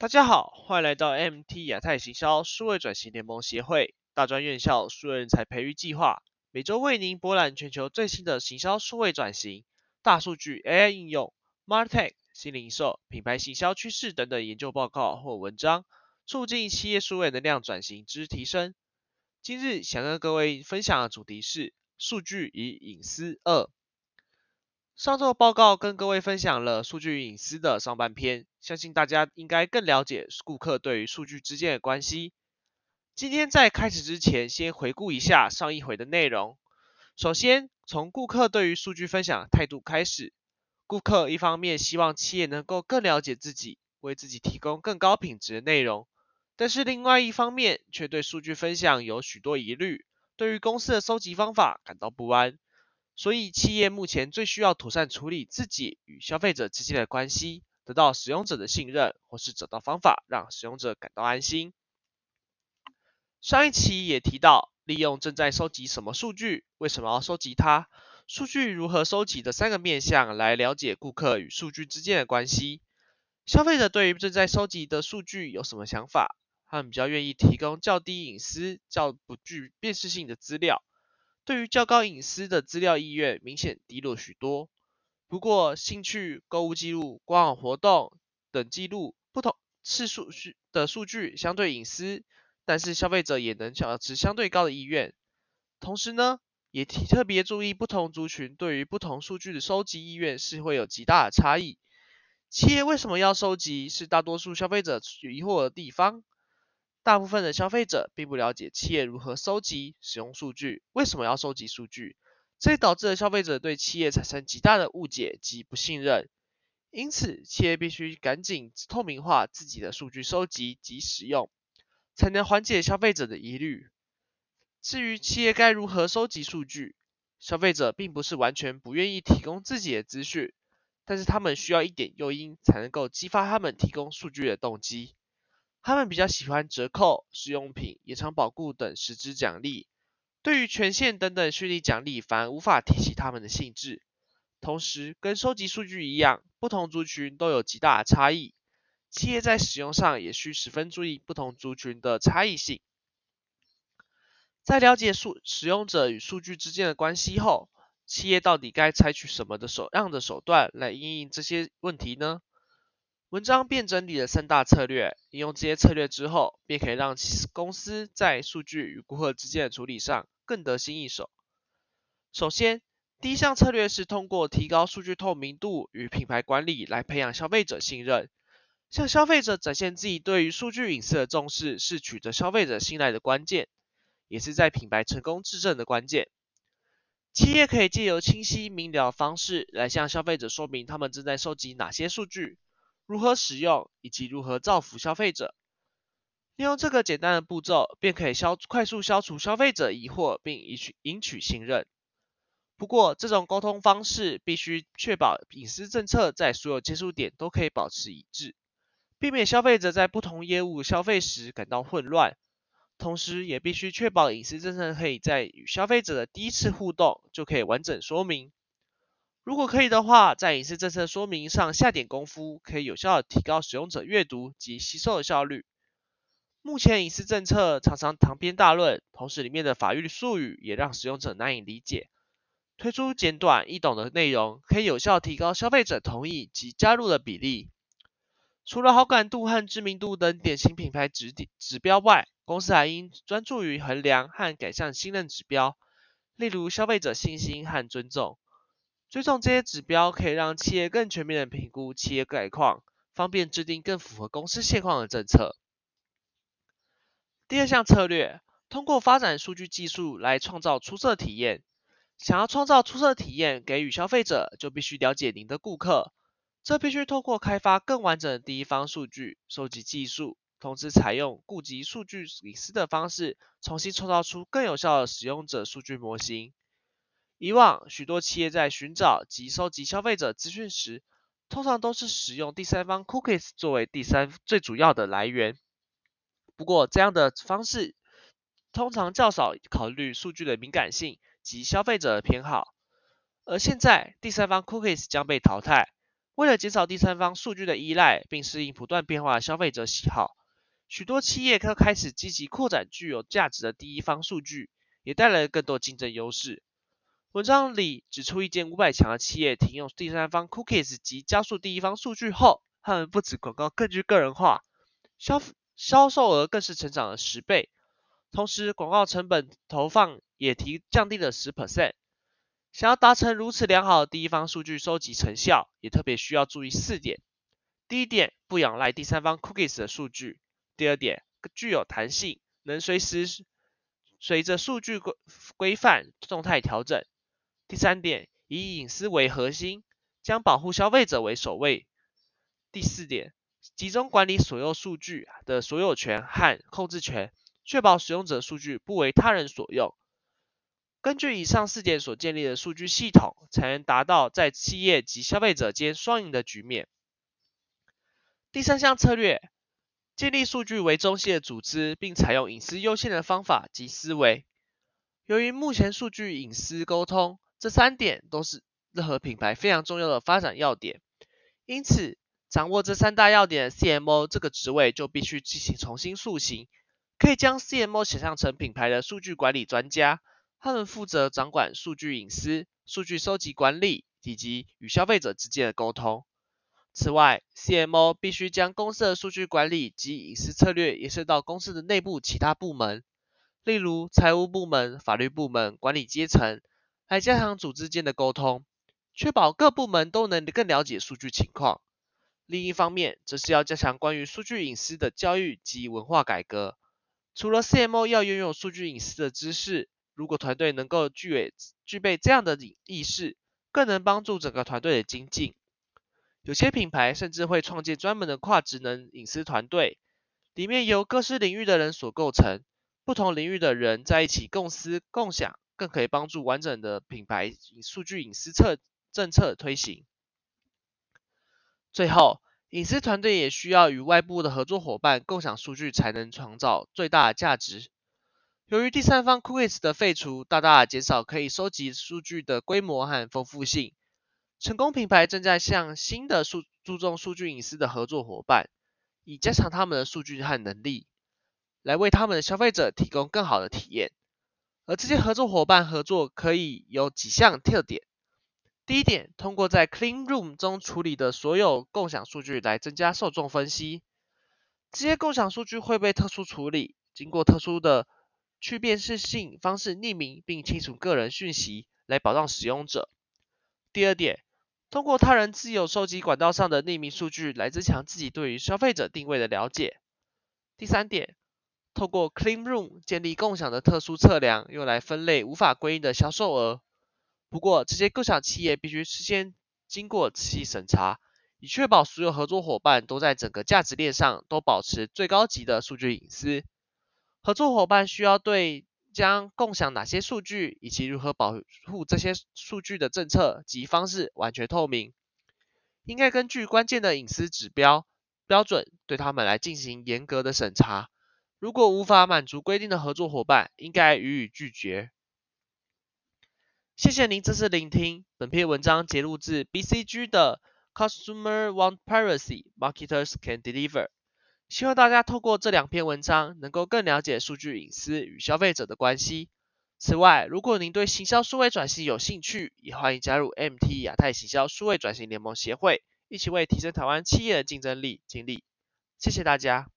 大家好，欢迎来到 MT 亚太行销数位转型联盟协会大专院校数人才培育计划，每周为您博览全球最新的行销数位转型、大数据 AI 应用、Martech 新零售、品牌行销趋势等等研究报告或文章，促进企业数位能量转型之提升。今日想跟各位分享的主题是数据与隐私二。上周报告跟各位分享了数据隐私的上半篇，相信大家应该更了解顾客对于数据之间的关系。今天在开始之前，先回顾一下上一回的内容。首先，从顾客对于数据分享的态度开始。顾客一方面希望企业能够更了解自己，为自己提供更高品质的内容，但是另外一方面却对数据分享有许多疑虑，对于公司的收集方法感到不安。所以，企业目前最需要妥善处理自己与消费者之间的关系，得到使用者的信任，或是找到方法让使用者感到安心。上一期也提到，利用正在收集什么数据，为什么要收集它，数据如何收集的三个面向，来了解顾客与数据之间的关系。消费者对于正在收集的数据有什么想法？他们比较愿意提供较低隐私、较不具辨识性的资料。对于较高隐私的资料意愿明显低落许多。不过，兴趣、购物记录、官网活动等记录不同次数的数据相对隐私，但是消费者也能保持相对高的意愿。同时呢，也特别注意不同族群对于不同数据的收集意愿是会有极大的差异。企业为什么要收集？是大多数消费者疑惑的地方。大部分的消费者并不了解企业如何收集、使用数据，为什么要收集数据，这也导致了消费者对企业产生极大的误解及不信任。因此，企业必须赶紧透明化自己的数据收集及使用，才能缓解消费者的疑虑。至于企业该如何收集数据，消费者并不是完全不愿意提供自己的资讯，但是他们需要一点诱因，才能够激发他们提供数据的动机。他们比较喜欢折扣、试用品、延长保固等实质奖励，对于权限等等虚拟奖励反而无法提起他们的性质。同时，跟收集数据一样，不同族群都有极大的差异，企业在使用上也需十分注意不同族群的差异性。在了解数使用者与数据之间的关系后，企业到底该采取什么的手样的手段来应应这些问题呢？文章便整理了三大策略，应用这些策略之后，便可以让公司在数据与顾客之间的处理上更得心应手。首先，第一项策略是通过提高数据透明度与品牌管理来培养消费者信任。向消费者展现自己对于数据隐私的重视，是取得消费者信赖的关键，也是在品牌成功质证的关键。企业可以借由清晰明了的方式来向消费者说明他们正在收集哪些数据。如何使用以及如何造福消费者，利用这个简单的步骤，便可以消快速消除消费者疑惑，并赢取赢取信任。不过，这种沟通方式必须确保隐私政策在所有接触点都可以保持一致，避免消费者在不同业务消费时感到混乱。同时，也必须确保隐私政策可以在与消费者的第一次互动就可以完整说明。如果可以的话，在隐私政策说明上下点功夫，可以有效的提高使用者阅读及吸收的效率。目前隐私政策常常长篇大论，同时里面的法律术语也让使用者难以理解。推出简短易懂的内容，可以有效提高消费者同意及加入的比例。除了好感度和知名度等典型品牌指指标外，公司还应专注于衡量和改善信任指标，例如消费者信心和尊重。追踪这些指标，可以让企业更全面的评估企业概况，方便制定更符合公司现况的政策。第二项策略，通过发展数据技术来创造出色体验。想要创造出色体验给予消费者，就必须了解您的顾客。这必须通过开发更完整的第一方数据收集技术，同时采用顾及数据隐私的方式，重新创造出更有效的使用者数据模型。以往许多企业在寻找及收集消费者资讯时，通常都是使用第三方 cookies 作为第三最主要的来源。不过，这样的方式通常较少考虑数据的敏感性及消费者的偏好。而现在，第三方 cookies 将被淘汰，为了减少第三方数据的依赖，并适应不断变化的消费者喜好，许多企业都开始积极扩展具有价值的第一方数据，也带来了更多竞争优势。文章里指出，一间五百强的企业停用第三方 cookies 及加速第一方数据后，他们不止广告更具个人化，销销售额更是成长了十倍，同时广告成本投放也提降低了十 percent。想要达成如此良好的第一方数据收集成效，也特别需要注意四点。第一点，不仰赖第三方 cookies 的数据；第二点，具有弹性，能随时随着数据规规范动态调整。第三点，以隐私为核心，将保护消费者为首位。第四点，集中管理所有数据的所有权和控制权，确保使用者数据不为他人所用。根据以上四点所建立的数据系统，才能达到在企业及消费者间双赢的局面。第三项策略，建立数据为中心的组织，并采用隐私优先的方法及思维。由于目前数据隐私沟通。这三点都是任何品牌非常重要的发展要点，因此掌握这三大要点的 CMO 这个职位就必须进行重新塑形，可以将 CMO 想象成品牌的数据管理专家，他们负责掌管数据隐私、数据收集管理以及与消费者之间的沟通。此外，CMO 必须将公司的数据管理及隐私策略延伸到公司的内部其他部门，例如财务部门、法律部门、管理阶层。来加强组织间的沟通，确保各部门都能更了解数据情况。另一方面，则是要加强关于数据隐私的教育及文化改革。除了 CMO 要拥有数据隐私的知识，如果团队能够具备具备这样的意识，更能帮助整个团队的精进。有些品牌甚至会创建专门的跨职能隐私团队，里面由各式领域的人所构成，不同领域的人在一起共思共享。更可以帮助完整的品牌数据隐私策政策推行。最后，隐私团队也需要与外部的合作伙伴共享数据，才能创造最大的价值。由于第三方 cookies 的废除，大大减少可以收集数据的规模和丰富性。成功品牌正在向新的数注重数据隐私的合作伙伴，以加强他们的数据和能力，来为他们的消费者提供更好的体验。而这些合作伙伴合作可以有几项特点。第一点，通过在 Clean Room 中处理的所有共享数据来增加受众分析。这些共享数据会被特殊处理，经过特殊的去辨识性方式匿名并清除个人讯息，来保障使用者。第二点，通过他人自由收集管道上的匿名数据来增强自己对于消费者定位的了解。第三点。透过 Clean Room 建立共享的特殊测量，用来分类无法归因的销售额。不过，这些共享企业必须事先经过仔细审查，以确保所有合作伙伴都在整个价值链上都保持最高级的数据隐私。合作伙伴需要对将共享哪些数据以及如何保护这些数据的政策及方式完全透明。应该根据关键的隐私指标标准，对他们来进行严格的审查。如果无法满足规定的合作伙伴，应该予以拒绝。谢谢您这次聆听。本篇文章节录自 BCG 的 Customer Want Privacy, Marketers Can Deliver。希望大家透过这两篇文章，能够更了解数据隐私与消费者的关系。此外，如果您对行销数位转型有兴趣，也欢迎加入 MT 亚太行销数位转型联盟协会，一起为提升台湾企业的竞争力尽力。谢谢大家。